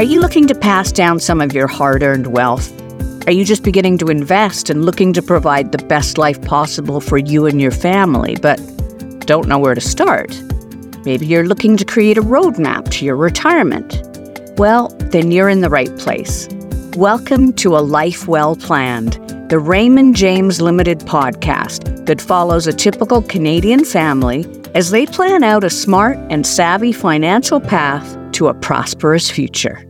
Are you looking to pass down some of your hard earned wealth? Are you just beginning to invest and looking to provide the best life possible for you and your family, but don't know where to start? Maybe you're looking to create a roadmap to your retirement. Well, then you're in the right place. Welcome to A Life Well Planned, the Raymond James Limited podcast that follows a typical Canadian family as they plan out a smart and savvy financial path to a prosperous future.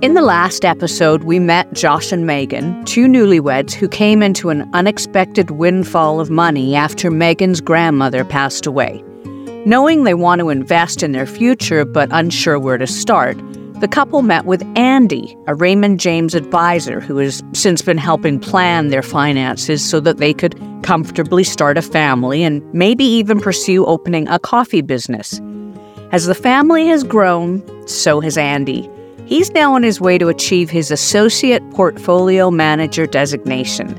In the last episode, we met Josh and Megan, two newlyweds who came into an unexpected windfall of money after Megan's grandmother passed away. Knowing they want to invest in their future but unsure where to start, the couple met with Andy, a Raymond James advisor who has since been helping plan their finances so that they could comfortably start a family and maybe even pursue opening a coffee business. As the family has grown, so has Andy. He's now on his way to achieve his Associate Portfolio Manager designation.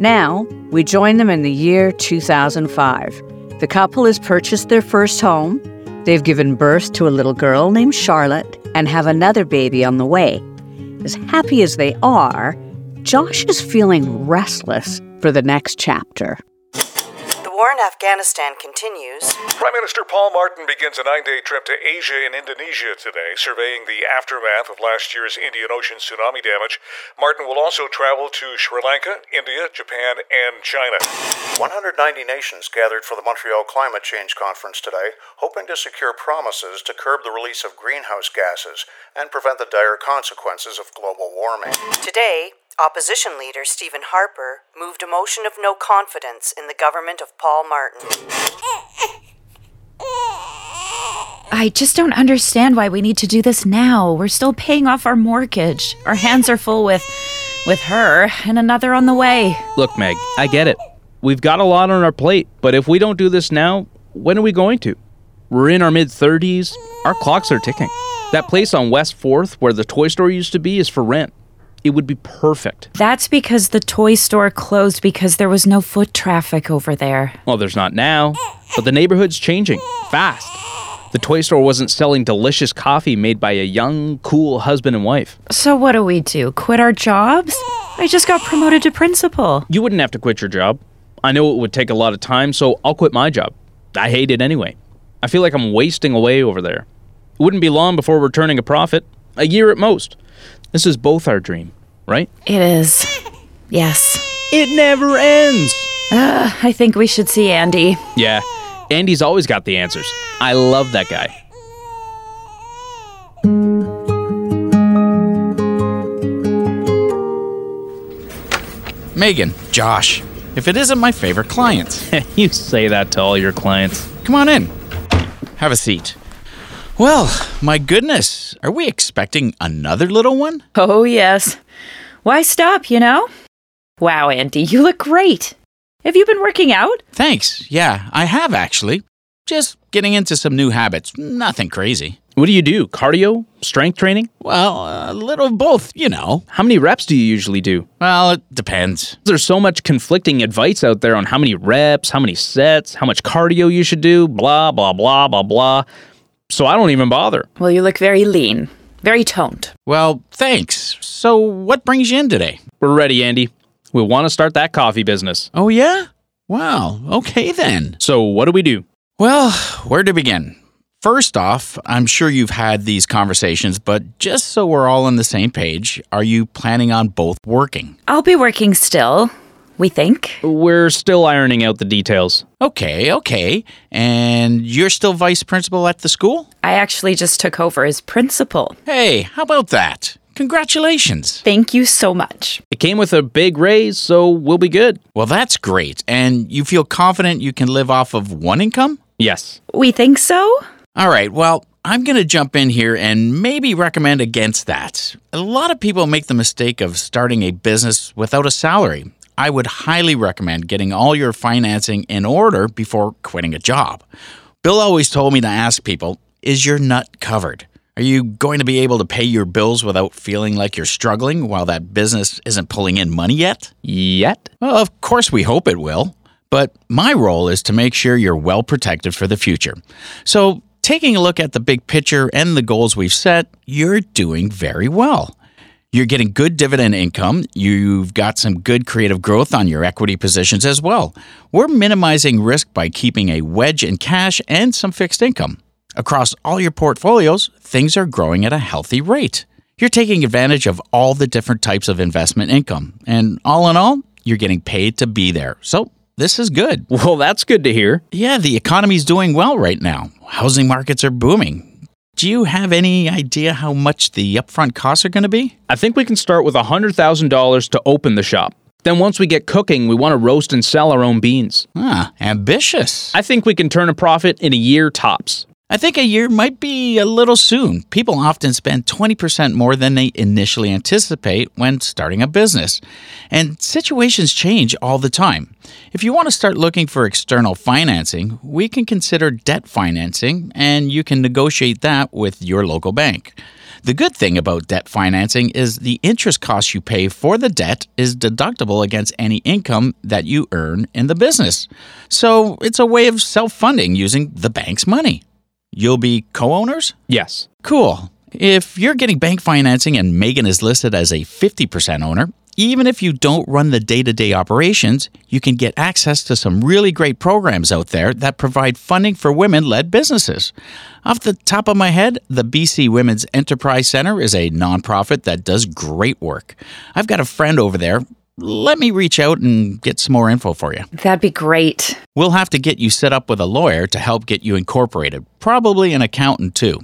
Now, we join them in the year 2005. The couple has purchased their first home. They've given birth to a little girl named Charlotte and have another baby on the way. As happy as they are, Josh is feeling restless for the next chapter war in Afghanistan continues. Prime Minister Paul Martin begins a nine day trip to Asia and Indonesia today, surveying the aftermath of last year's Indian Ocean tsunami damage. Martin will also travel to Sri Lanka, India, Japan, and China. 190 nations gathered for the Montreal Climate Change Conference today, hoping to secure promises to curb the release of greenhouse gases and prevent the dire consequences of global warming. Today, Opposition leader Stephen Harper moved a motion of no confidence in the government of Paul Martin. I just don't understand why we need to do this now. We're still paying off our mortgage. Our hands are full with with her and another on the way. Look, Meg, I get it. We've got a lot on our plate, but if we don't do this now, when are we going to? We're in our mid 30s. Our clocks are ticking. That place on West 4th where the toy store used to be is for rent. It would be perfect. That's because the toy store closed because there was no foot traffic over there. Well, there's not now, but the neighborhood's changing fast. The toy store wasn't selling delicious coffee made by a young, cool husband and wife. So, what do we do? Quit our jobs? I just got promoted to principal. You wouldn't have to quit your job. I know it would take a lot of time, so I'll quit my job. I hate it anyway. I feel like I'm wasting away over there. It wouldn't be long before we're turning a profit, a year at most. This is both our dream, right? It is. Yes. It never ends. Uh, I think we should see Andy. Yeah, Andy's always got the answers. I love that guy. Megan, Josh, if it isn't my favorite client. you say that to all your clients. Come on in. Have a seat. Well, my goodness, are we expecting another little one? Oh, yes. Why stop, you know? Wow, Andy, you look great. Have you been working out? Thanks. Yeah, I have actually. Just getting into some new habits. Nothing crazy. What do you do? Cardio? Strength training? Well, a little of both, you know. How many reps do you usually do? Well, it depends. There's so much conflicting advice out there on how many reps, how many sets, how much cardio you should do, blah, blah, blah, blah, blah so I don't even bother. Well, you look very lean, very toned. Well, thanks. So, what brings you in today? We're ready, Andy. We want to start that coffee business. Oh, yeah? Wow. Okay, then. So, what do we do? Well, where to begin? First off, I'm sure you've had these conversations, but just so we're all on the same page, are you planning on both working? I'll be working still we think. We're still ironing out the details. Okay, okay. And you're still vice principal at the school? I actually just took over as principal. Hey, how about that? Congratulations. Thank you so much. It came with a big raise, so we'll be good. Well, that's great. And you feel confident you can live off of one income? Yes. We think so? All right, well, I'm going to jump in here and maybe recommend against that. A lot of people make the mistake of starting a business without a salary. I would highly recommend getting all your financing in order before quitting a job. Bill always told me to ask people, is your nut covered? Are you going to be able to pay your bills without feeling like you're struggling while that business isn't pulling in money yet? Yet? Well, of course we hope it will. But my role is to make sure you're well protected for the future. So taking a look at the big picture and the goals we've set, you're doing very well. You're getting good dividend income. You've got some good creative growth on your equity positions as well. We're minimizing risk by keeping a wedge in cash and some fixed income. Across all your portfolios, things are growing at a healthy rate. You're taking advantage of all the different types of investment income. And all in all, you're getting paid to be there. So this is good. Well, that's good to hear. Yeah, the economy's doing well right now. Housing markets are booming. Do you have any idea how much the upfront costs are going to be? I think we can start with $100,000 to open the shop. Then once we get cooking, we want to roast and sell our own beans. Ah, ambitious. I think we can turn a profit in a year tops. I think a year might be a little soon. People often spend 20% more than they initially anticipate when starting a business. And situations change all the time. If you want to start looking for external financing, we can consider debt financing, and you can negotiate that with your local bank. The good thing about debt financing is the interest cost you pay for the debt is deductible against any income that you earn in the business. So it's a way of self funding using the bank's money. You'll be co owners? Yes. Cool. If you're getting bank financing and Megan is listed as a 50% owner, even if you don't run the day to day operations, you can get access to some really great programs out there that provide funding for women led businesses. Off the top of my head, the BC Women's Enterprise Center is a nonprofit that does great work. I've got a friend over there. Let me reach out and get some more info for you. That'd be great. We'll have to get you set up with a lawyer to help get you incorporated, probably an accountant too.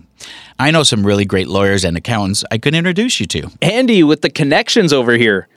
I know some really great lawyers and accountants I could introduce you to. Andy with the connections over here.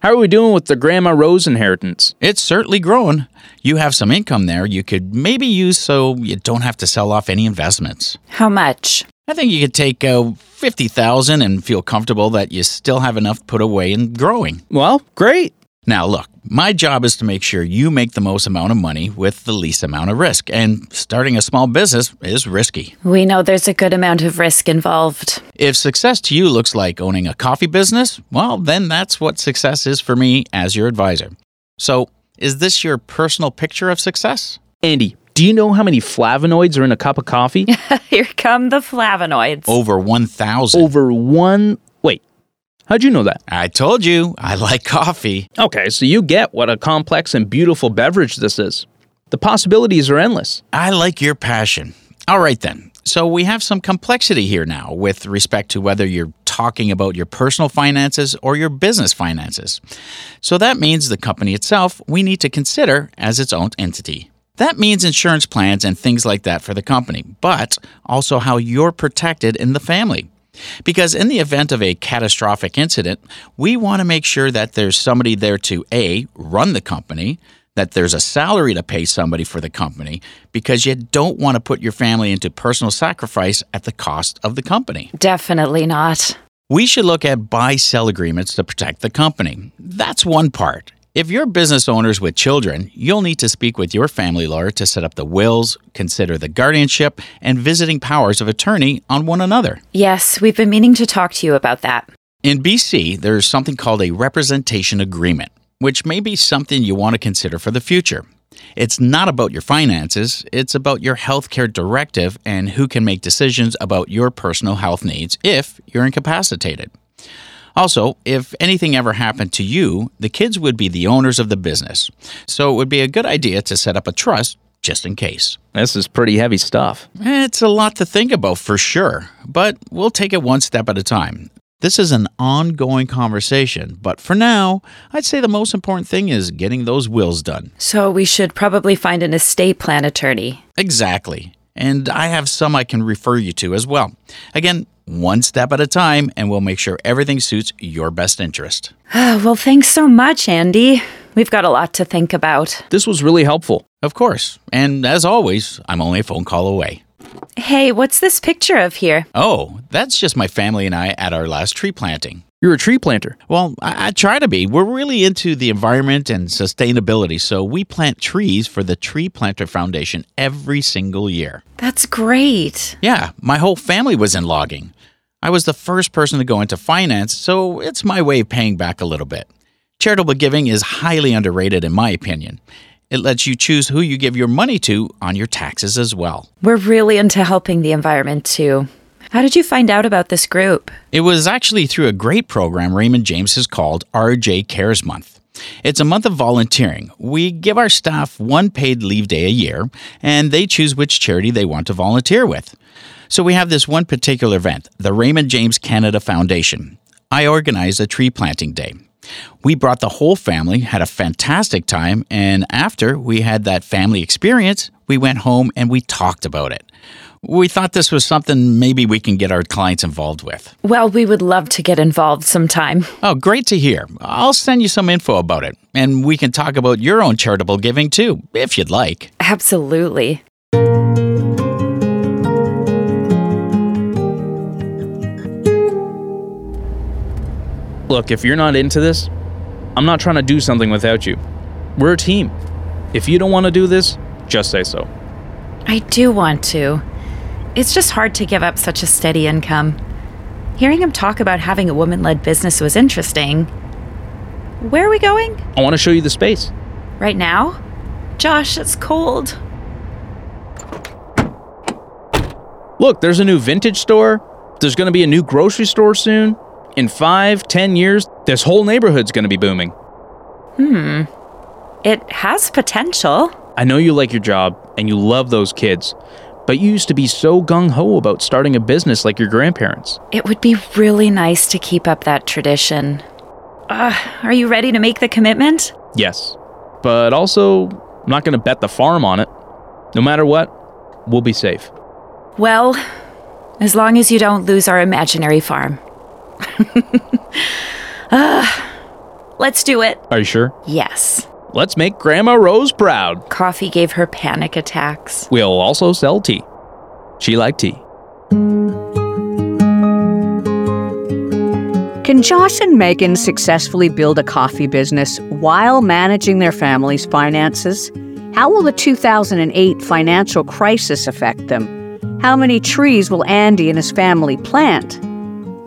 How are we doing with the Grandma Rose inheritance? It's certainly growing. You have some income there you could maybe use so you don't have to sell off any investments. How much? I think you could take uh, 50,000 and feel comfortable that you still have enough put away and growing. Well, great. Now, look, my job is to make sure you make the most amount of money with the least amount of risk. And starting a small business is risky. We know there's a good amount of risk involved. If success to you looks like owning a coffee business, well, then that's what success is for me as your advisor. So, is this your personal picture of success? Andy, do you know how many flavonoids are in a cup of coffee? Here come the flavonoids. Over 1,000. Over 1,000 how'd you know that? I told you, I like coffee. Okay, so you get what a complex and beautiful beverage this is. The possibilities are endless. I like your passion. All right, then. So we have some complexity here now with respect to whether you're talking about your personal finances or your business finances. So that means the company itself we need to consider as its own entity. That means insurance plans and things like that for the company, but also how you're protected in the family. Because in the event of a catastrophic incident, we want to make sure that there's somebody there to A, run the company, that there's a salary to pay somebody for the company, because you don't want to put your family into personal sacrifice at the cost of the company. Definitely not. We should look at buy sell agreements to protect the company. That's one part. If you're business owners with children, you'll need to speak with your family lawyer to set up the wills, consider the guardianship, and visiting powers of attorney on one another. Yes, we've been meaning to talk to you about that. In BC, there's something called a representation agreement, which may be something you want to consider for the future. It's not about your finances, it's about your healthcare directive and who can make decisions about your personal health needs if you're incapacitated. Also, if anything ever happened to you, the kids would be the owners of the business. So it would be a good idea to set up a trust just in case. This is pretty heavy stuff. It's a lot to think about for sure, but we'll take it one step at a time. This is an ongoing conversation, but for now, I'd say the most important thing is getting those wills done. So we should probably find an estate plan attorney. Exactly. And I have some I can refer you to as well. Again, one step at a time, and we'll make sure everything suits your best interest. Ah, well, thanks so much, Andy. We've got a lot to think about. This was really helpful. Of course. And as always, I'm only a phone call away. Hey, what's this picture of here? Oh, that's just my family and I at our last tree planting. You're a tree planter. Well, I, I, try to be. We're really into the environment and sustainability, so we plant trees for the Tree Planter Foundation every single year. That's great. Yeah, my whole family was in logging. I was the first person to go into finance, so it's my way of paying back a little bit. Charitable giving is highly underrated, in my opinion. It lets you choose who you give your money to on your taxes as well. We're really into helping the environment too. How did you find out about this group? It was actually through a great program Raymond James has called RJ Cares Month. It's a month of volunteering. We give our staff one paid leave day a year, and they choose which charity they want to volunteer with. So we have this one particular event, the Raymond James Canada Foundation. I organized a tree planting day. We brought the whole family, had a fantastic time, and after we had that family experience, we went home and we talked about it. We thought this was something maybe we can get our clients involved with. Well, we would love to get involved sometime. Oh, great to hear. I'll send you some info about it, and we can talk about your own charitable giving too, if you'd like. Absolutely. Look, if you're not into this, I'm not trying to do something without you. We're a team. If you don't want to do this, just say so. I do want to. It's just hard to give up such a steady income. Hearing him talk about having a woman led business was interesting. Where are we going? I want to show you the space. Right now? Josh, it's cold. Look, there's a new vintage store. There's going to be a new grocery store soon. In five, ten years, this whole neighborhood's going to be booming. Hmm. It has potential. I know you like your job and you love those kids, but you used to be so gung ho about starting a business like your grandparents. It would be really nice to keep up that tradition. Uh, are you ready to make the commitment? Yes, but also, I'm not going to bet the farm on it. No matter what, we'll be safe. Well, as long as you don't lose our imaginary farm. Uh, let's do it. Are you sure? Yes. Let's make Grandma Rose proud. Coffee gave her panic attacks. We'll also sell tea. She liked tea. Can Josh and Megan successfully build a coffee business while managing their family's finances? How will the 2008 financial crisis affect them? How many trees will Andy and his family plant?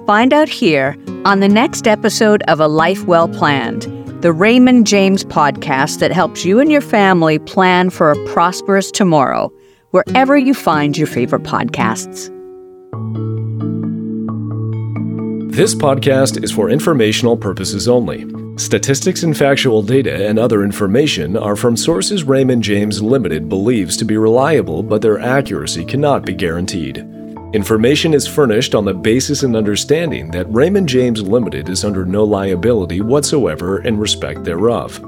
Find out here on the next episode of A Life Well Planned, the Raymond James podcast that helps you and your family plan for a prosperous tomorrow, wherever you find your favorite podcasts. This podcast is for informational purposes only. Statistics and factual data and other information are from sources Raymond James Limited believes to be reliable, but their accuracy cannot be guaranteed. Information is furnished on the basis and understanding that Raymond James Limited is under no liability whatsoever in respect thereof.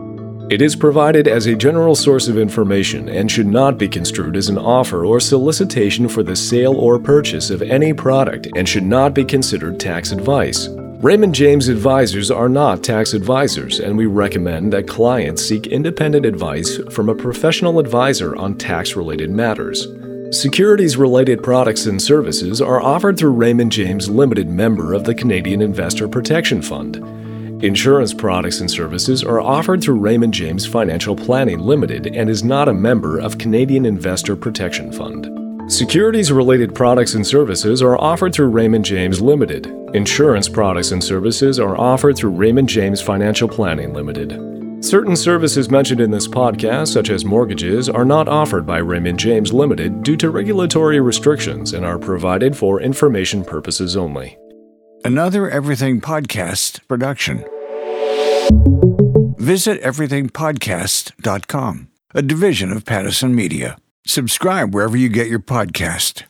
It is provided as a general source of information and should not be construed as an offer or solicitation for the sale or purchase of any product and should not be considered tax advice. Raymond James advisors are not tax advisors, and we recommend that clients seek independent advice from a professional advisor on tax related matters. Securities related products and services are offered through Raymond James Limited, member of the Canadian Investor Protection Fund. Insurance products and services are offered through Raymond James Financial Planning Limited and is not a member of Canadian Investor Protection Fund. Securities related products and services are offered through Raymond James Limited. Insurance products and services are offered through Raymond James Financial Planning Limited. Certain services mentioned in this podcast, such as mortgages, are not offered by Raymond James Limited due to regulatory restrictions and are provided for information purposes only. Another Everything Podcast production. Visit everythingpodcast.com, a division of Pattison Media. Subscribe wherever you get your podcast.